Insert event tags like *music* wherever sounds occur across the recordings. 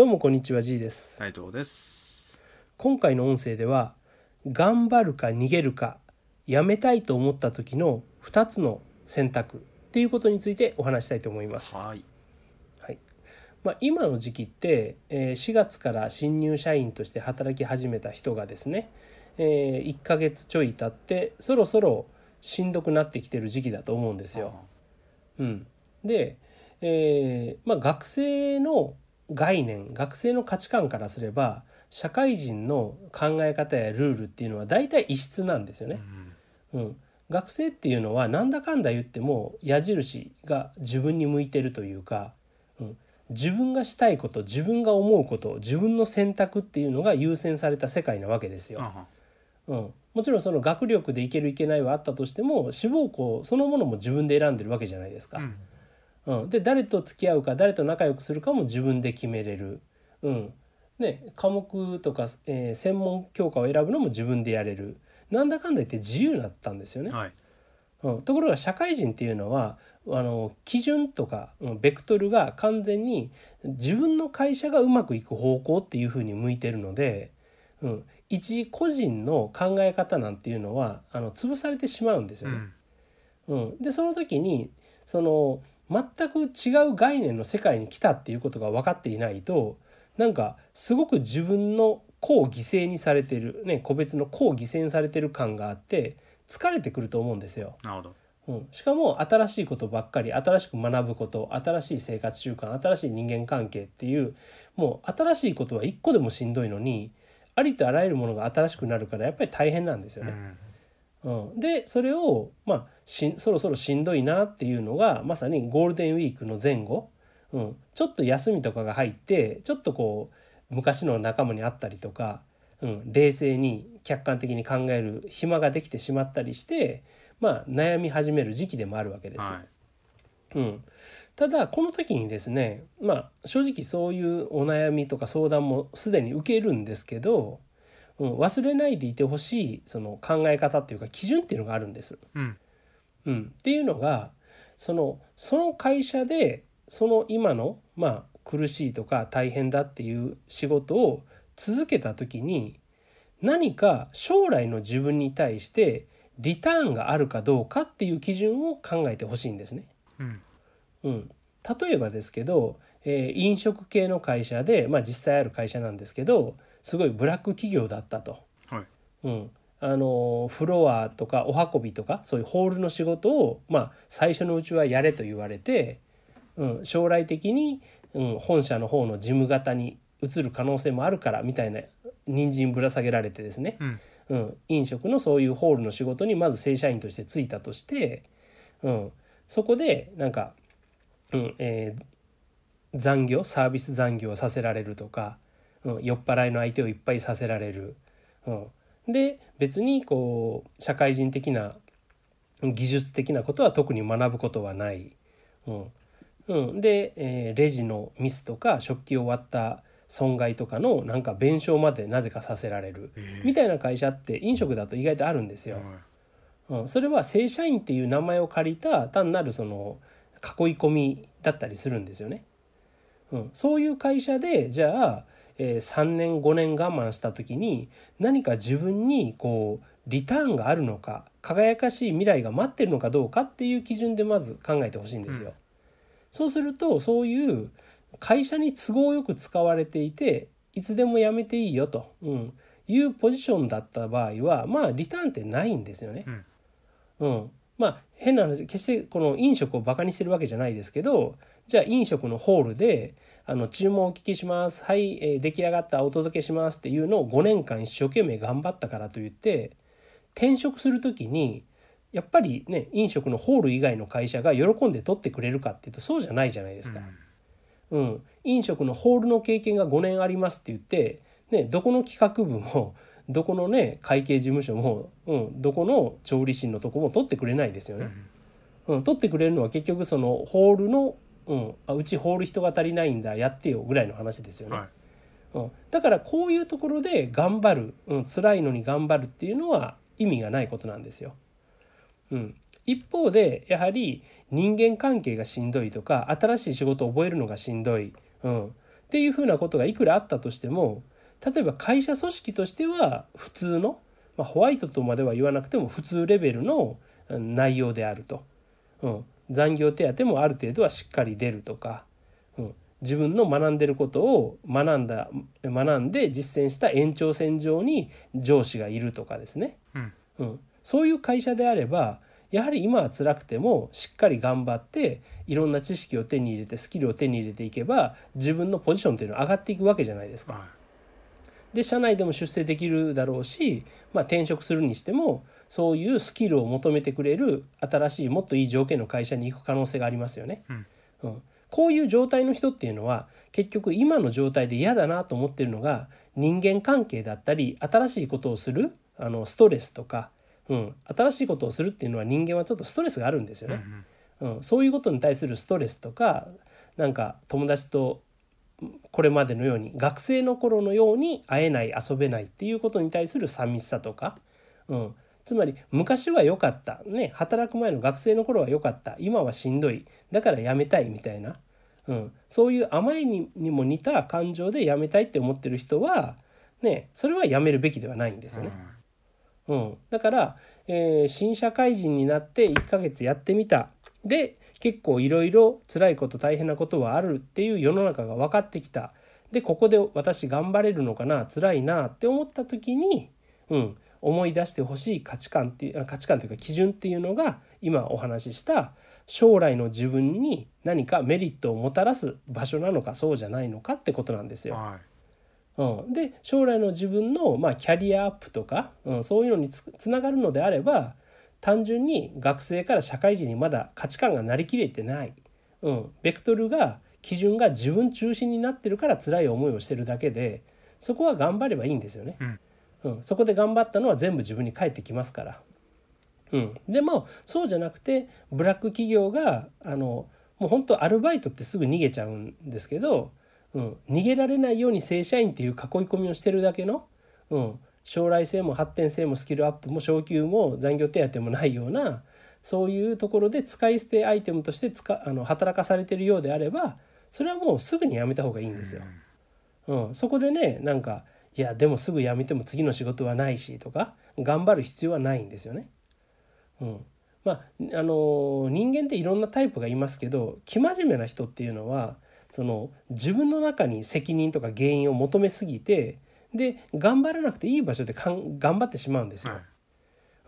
どうもこんにちは G です。斉藤です。今回の音声では頑張るか逃げるかやめたいと思った時の2つの選択っていうことについてお話したいと思います。はい。はい。まあ、今の時期って、えー4月から新入社員として働き始めた人がですね、え1ヶ月ちょい経ってそろそろしんどくなってきてる時期だと思うんですよ。うん、で、えーまあ、学生の概念学生の価値観からすれば社会人の考え方やルールっていうのは大体異質なんですよね。うん、学生っていうのはなんだかんだ言っても矢印が自分に向いてるというか、うん、自分がしたいこと自分が思うこと自分の選択っていうのが優先された世界なわけですよ。あうん、もちろんその学力でいけるいけないはあったとしても志望校そのものも自分で選んでるわけじゃないですか。うんうん、で誰と付き合うか誰と仲良くするかも自分で決めれる、うん。ね、科目とか、えー専門教科を選ぶのも自分でやれる。なんだかんだ言って自由になったんですよね。はい。うん、ところが社会人っていうのはあの基準とかうんベクトルが完全に自分の会社がうまくいく方向っていうふうに向いてるので、うん、一個人の考え方なんていうのはあの潰されてしまうんですよね。うん。うん、でその時にその全く違う概念の世界に来たっていうことが分かっていないとなんかすごく自分の個を犠牲にされてる、ね、個別の個を犠牲にされてる感があって疲れてくると思うんですよ。なるほどうん、しかも新しいことばっかり新しく学ぶこと新しい生活習慣新しい人間関係っていうもう新しいことは一個でもしんどいのにありとあらゆるものが新しくなるからやっぱり大変なんですよね。うんうん、でそれを、まあ、しんそろそろしんどいなっていうのがまさにゴールデンウィークの前後、うん、ちょっと休みとかが入ってちょっとこう昔の仲間に会ったりとか、うん、冷静に客観的に考える暇ができてしまったりして、まあ、悩み始める時期でもあるわけです。はい。うん、ただこの時にですねまあ正直そういうお悩みとか相談もすでに受けるんですけど、うん、忘れないでいてほしいその考え方っていうか基準っていうのがあるんです。うん。うん、っていうのがそのその会社でその今のまあ苦しいとか大変だっていう仕事を続けた時に何か将来の自分に対してリターンがあるかどうかっていう基準を考えてほしいんですね。うん。うん、例えばですけど、えー飲食系の会社で、まあ、実際ある会社なんですけどすごいブラック企業だったと。はい。うん、あのフロアとかお運びとかそういうホールの仕事を、まあ、最初のうちはやれと言われて、うん、将来的に、うん、本社の方の事務方に移る可能性もあるからみたいな人参ぶら下げられてですね、うん。うん、飲食のそういうホールの仕事にまず正社員として就いたとして、うん、そこでなんか、うんえー残業サービス残業させられるとか、うん、酔っ払いの相手をいっぱいさせられる、うん、で別にこう社会人的な技術的なことは特に学ぶことはない、うん。うん、で、えーレジのミスとか食器を割った損害とかのなんか弁償までなぜかさせられる。えみたいな会社って飲食だと意外とあるんですよ。うん、それは正社員っていう名前を借りた単なるその囲い込みだったりするんですよね。うん、そういう会社でじゃあ、えー3年5年我慢した時に何か自分にこうリターンがあるのか輝かしい未来が待ってるのかどうかっていう基準でまず考えてほしいんですよ。うんそうするとそういう会社に都合よく使われていていつでも辞めていいよと、うん、いうポジションだった場合はまあリターンってないんですよね。うん、まあ変な話決してこの飲食をバカにしてるわけじゃないですけどじゃあ飲食のホールであの注文をお聞きします。はい、えー出来上がったお届けしますっていうのを5年間一生懸命頑張ったからといって転職する時にやっぱりね飲食のホール以外の会社が喜んで取ってくれるかっていうとそうじゃないじゃないですか。うん、飲食のホールの経験が5年ありますって言って、ね、どこの企画部もどこのね会計事務所も、うん、どこの調理師のとこも取ってくれないですよね。うん、取ってくれるのは結局そのホールの、うん、あうちホール人が足りないんだやってよぐらいの話ですよね。はい。うん、だからこういうところで頑張る、うん、辛いのに頑張るっていうのは意味がないことなんですよ。うん、一方でやはり人間関係がしんどいとか新しい仕事を覚えるのがしんどい、うん、っっていうふうなことがいくらあったとしても例えば会社組織としては普通の、まあ、ホワイトとまでは言わなくても普通レベルの内容であると、うん、残業手当もある程度はしっかり出るとか、うん、自分の学んでることを学んだ学んで実践した延長線上に上司がいるとかですね、うん。うん、そういう会社であればやはり今は辛くてもしっかり頑張っていろんな知識を手に入れてスキルを手に入れていけば自分のポジションっていうのは上がっていくわけじゃないですか。はで社内でも出世できるだろうし、まあ、転職するにしてもそういうスキルを求めてくれる新しいもっといい条件の会社に行く可能性がありますよね。うん。うん、こういう状態の人っていうのは結局今の状態で嫌だなと思ってるのが人間関係だったり新しいことをするあのストレスとか、うん、新しいことをするっていうのは人間はちょっとストレスがあるんですようんうね。ん。うん、そういうことに対するストレスとかなんか友達とこれまでのように学生の頃のように会えない遊べないっていうことに対する寂しさとか、うん、つまり昔は良かった、ね、働く前の学生の頃は良かった。今はしんどい。だから辞めたいみたいな、うん、そういう甘いににも似た感情で辞めたいって思ってる人は、ね、それは辞めるべきではないんですよね。うん、だから、えー新社会人になって1ヶ月やってみたで結構いろいろ辛いこと大変なことはあるっていう世の中が分かってきた。でここで私頑張れるのかな？辛いなって思った時に、うん、思い出してほしい価値観っていうあ価値観というか基準っていうのが今お話しした将来の自分に何かメリットをもたらす場所なのかそうじゃないのかってことなんですよ。はうん、で将来の自分の、まあ、キャリアアップとか、うん、そういうのにつつながるのであれば単純に学生から社会人にまだ価値観がなりきれてない、うん、ベクトルが基準が自分中心になってるから辛い思いをしてるだけでそこは頑張ればいいんですよね。うん、そこで頑張ったのは全部自分に返ってきますから。うん、でもそうじゃなくてブラック企業があのもう本当アルバイトってすぐ逃げちゃうんですけど、うん、逃げられないように正社員っていう囲い込みをしてるだけの、うん、将来性も発展性もスキルアップも昇給も残業手当もないようなそういうところで使い捨てアイテムとして使あの働かされてるようであればそれはもうすぐにやめた方がいいんですよ。うん、そこでねなんかいやでもすぐ辞めても次の仕事はないしとか頑張る必要はないんですよね。うん、まああの人間っていろんなタイプがいますけど生真面目な人っていうのはその自分の中に責任とか原因を求めすぎてで頑張らなくていい場所でかん頑張ってしまうんですよ。はい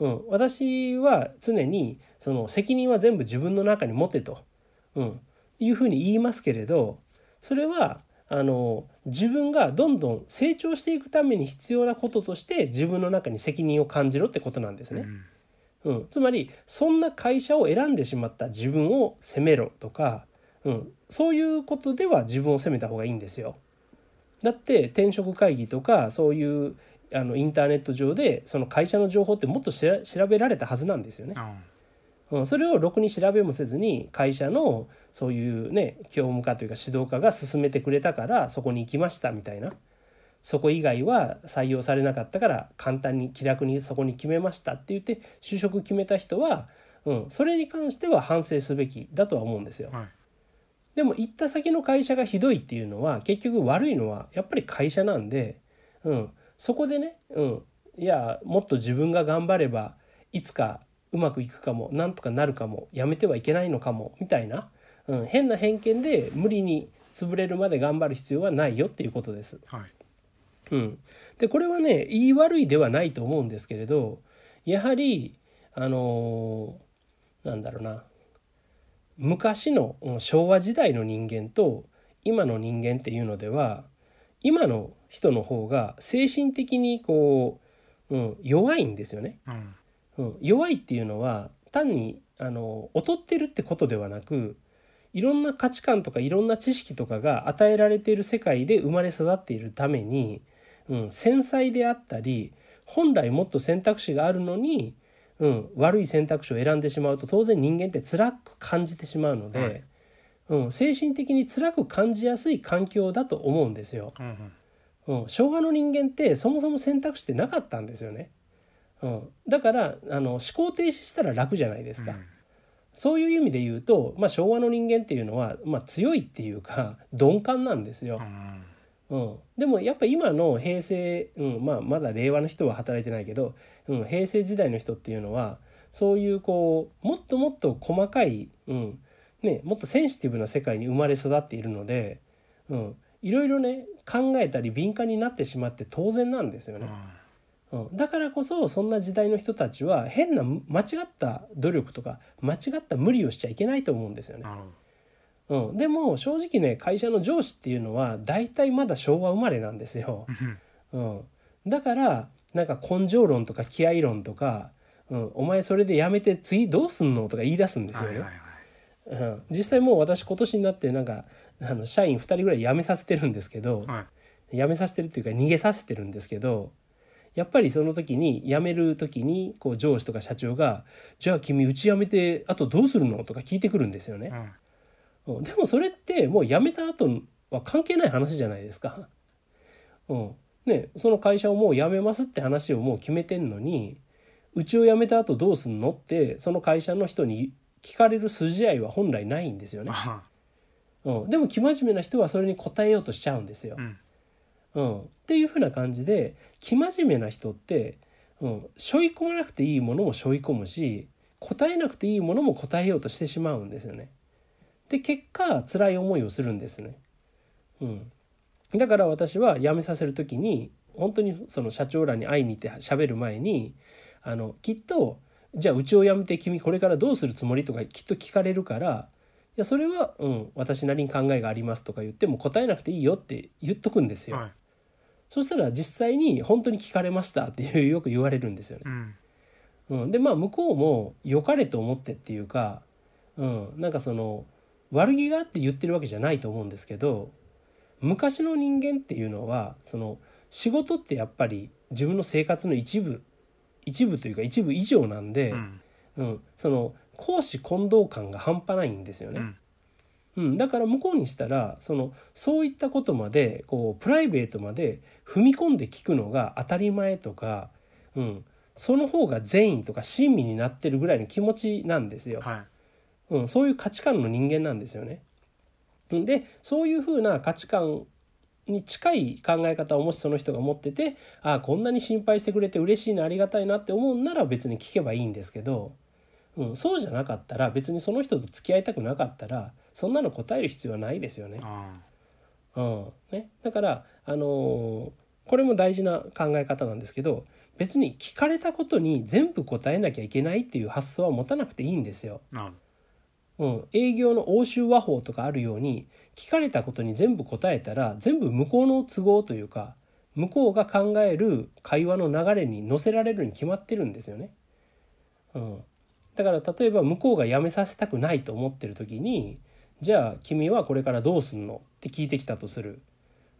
うん、私は常にその責任は全部自分の中に持てと、うん、いうふうに言いますけれどそれはあの自分がどんどん成長していくために必要なこととして自分の中に責任を感じろってことなんですね。うんうん、つまりそんな会社を選んでしまった自分を責めろとか、うん、そういうことでは自分を責めた方がいいんですよ。だって転職会議とかそういうあのインターネット上でその会社の情報ってもっとしら調べられたはずなんですよね。あうん、それをろくに調べもせずに会社のそういうね教務課というか指導課が進めてくれたからそこに行きましたみたいなそこ以外は採用されなかったから簡単に気楽にそこに決めましたって言って就職決めた人は、うん、それに関しては反省すべきだとは思うんですよ。はいでも行った先の会社がひどいっていうのは結局悪いのはやっぱり会社なんで、うん、そこでね、うん、いやもっと自分が頑張ればいつかうまくいくかもなんとかなるかもやめてはいけないのかもみたいな、うん、変な偏見で無理に潰れるまで頑張る必要はないよっていうことです。はい。うん、でこれはね言い悪いではないと思うんですけれどやはりあのーなんだろうな昔のうん昭和時代の人間と今の人間っていうのでは今の人の方が精神的にこう、うん、弱いんですよね。うんうん、弱いっていうのは単にあの劣ってるってことではなくいろんな価値観とかいろんな知識とかが与えられている世界で生まれ育っているために、うん、繊細であったり本来もっと選択肢があるのに、うん、悪い選択肢を選んでしまうと当然人間って辛く感じてしまうので、はいうん、精神的に辛く感じやすい環境だと思うんですよ。うんうんうん、昭和の人間ってそもそも選択肢ってなかったんですよね。うん、だからあの思考停止したら楽じゃないですか。そういう意味で言うと、まあ、昭和の人間っていうのは、まあ、強いっていうか鈍感なんですよ。うん、でもやっぱ今の平成、うんまあ、まだ令和の人は働いてないけど、うん、平成時代の人っていうのはそういうこうもっともっと細かい、うんね、もっとセンシティブな世界に生まれ育っているので、うん、いろいろね考えたり敏感になってしまって当然なんですよね。うん、だからこそそんな時代の人たちは変な間違った努力とか間違った無理をしちゃいけないと思うんですよね。うん、でも正直ね会社の上司っていうのは大体まだ昭和生まれなんですよ。うん、だからなんか根性論とか気合論とか、うん、お前それでやめて次どうすんのとか言い出すんですよね。うん、実際もう私今年になってなんかあの社員2人ぐらい辞めさせてるんですけど、はい、辞めさせてるっていうか逃げさせてるんですけどやっぱりその時に辞める時にこう上司とか社長が「じゃあ君うち辞めてあとどうするの?」とか聞いてくるんですよね。うんでもそれってもう辞めた後は関係ない話じゃないですか。うん、ねその会社をもう辞めますって話をもう決めてんのにうちを辞めた後どうすんのってその会社の人に聞かれる筋合いは本来ないんですよね。うん、でも生真面目な人はそれに答えようとしちゃうんですよ。うん、うん、っていうふうな感じで生真面目な人って、うん、背負い込まなくていいものも背負い込むし答えなくていいものも答えようとしてしまうんですよね。で結果辛い思いをするんですね。うん、だから私は辞めさせる時に本当にその社長らに会いに行って喋る前にあのきっとじゃあうちを辞めて君これからどうするつもりとかきっと聞かれるからいやそれは、うん、私なりに考えがありますとか言っても答えなくていいよって言っとくんですよ。はい、そしたら実際に本当に聞かれましたっていうよく言われるんですよね。うん、うん、でまあ向こうも良かれと思ってっていうか、うん、なんかその悪気があって言ってるわけじゃないと思うんですけど昔の人間っていうのはその仕事ってやっぱり自分の生活の一部一部というか一部以上なんで、うん、うん、その公私混同感が半端ないんですよね。うん、うん、だから向こうにしたらそのそういったことまでこうプライベートまで踏み込んで聞くのが当たり前とか、うん、その方が善意とか親身になってるぐらいの気持ちなんですよ。はいうん、そういう価値観の人間なんですよね。でそういうふうな価値観に近い考え方をもしその人が持っててああこんなに心配してくれて嬉しいなありがたいなって思うんなら別に聞けばいいんですけど、うん、そうじゃなかったら別にその人と付き合いたくなかったらそんなの答える必要はないですよね。うんね、だからあのー、これも大事な考え方なんですけど別に聞かれたことに全部答えなきゃいけないっていう発想は持たなくていいんですよ。うん、うん営業の欧州和法とかあるように聞かれたことに全部答えたら全部向こうの都合というか向こうが考える会話の流れに乗せられるに決まってるんですよね。うん、だから例えば向こうが辞めさせたくないと思ってる時にじゃあ君はこれからどうすんのって聞いてきたとする。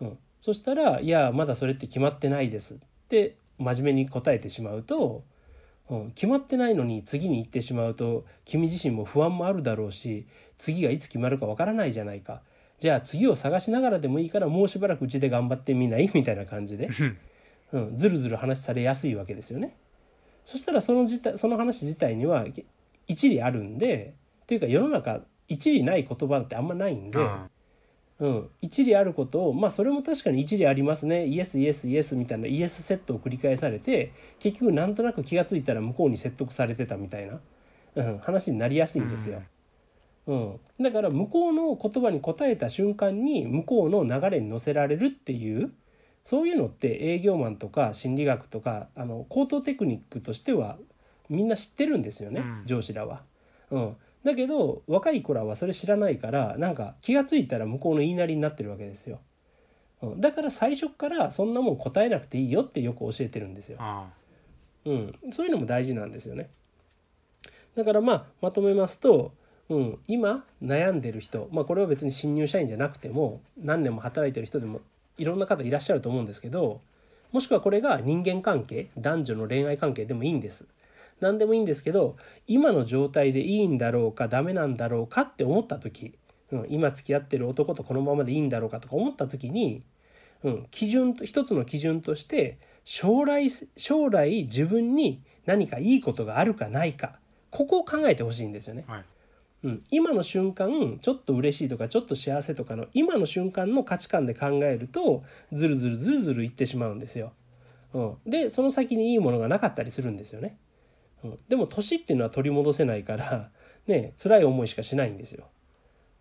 うん、そしたら「いやまだそれって決まってないです」って真面目に答えてしまうとうん、決まってないのに次に行ってしまうと君自身も不安もあるだろうし次がいつ決まるかわからないじゃないか。じゃあ次を探しながらでもいいからもうしばらくうちで頑張ってみない？みたいな感じで、うん、ずるずる話されやすいわけですよね。そしたらその自体その話自体には一理あるんでというか世の中一理ない言葉ってあんまないんで。うん、一理あることをまあそれも確かに一理ありますね。イエスイエスイエスみたいなイエスセットを繰り返されて結局なんとなく気が付いたら向こうに説得されてたみたいな、うん、話になりやすいんですよ。うん、だから向こうの言葉に答えた瞬間に向こうの流れに乗せられるっていうそういうのって営業マンとか心理学とかあの高等テクニックとしてはみんな知ってるんですよね、上司らは。うん、だけど若い子らはそれ知らないからなんか気が付いたら向こうの言いなりになってるわけですよ。だから最初からそんなもん答えなくていいよってよく教えてるんですよ。うん、そういうのも大事なんですよね。だからまあまとめますと、うん、今悩んでる人、まあ、これは別に新入社員じゃなくても何年も働いてる人でもいろんな方いらっしゃると思うんですけどもしくはこれが人間関係男女の恋愛関係でもいいんです。何でもいいんですけど今の状態でいいんだろうかダメなんだろうかって思った時、うん、今付き合ってる男とこのままでいいんだろうかとか思った時に、うん、基準一つの基準として将来将来自分に何かいいことがあるかないかここを考えてほしいんですよね。はいうん、今の瞬間ちょっと嬉しいとかちょっと幸せとかの今の瞬間の価値観で考えるとずるずるずるずるいってしまうんですよ。うん、でその先にいいものがなかったりするんですよね。うん、でも年っていうのは取り戻せないから *laughs* ね辛い思いしかしないんですよ。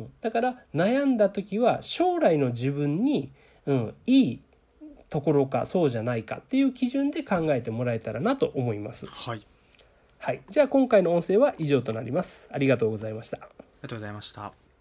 うん、だから悩んだ時は将来の自分に、うん、いいところかそうじゃないかっていう基準で考えてもらえたらなと思います。はい。はい、じゃあ今回の音声は以上となります。ありがとうございました。ありがとうございました。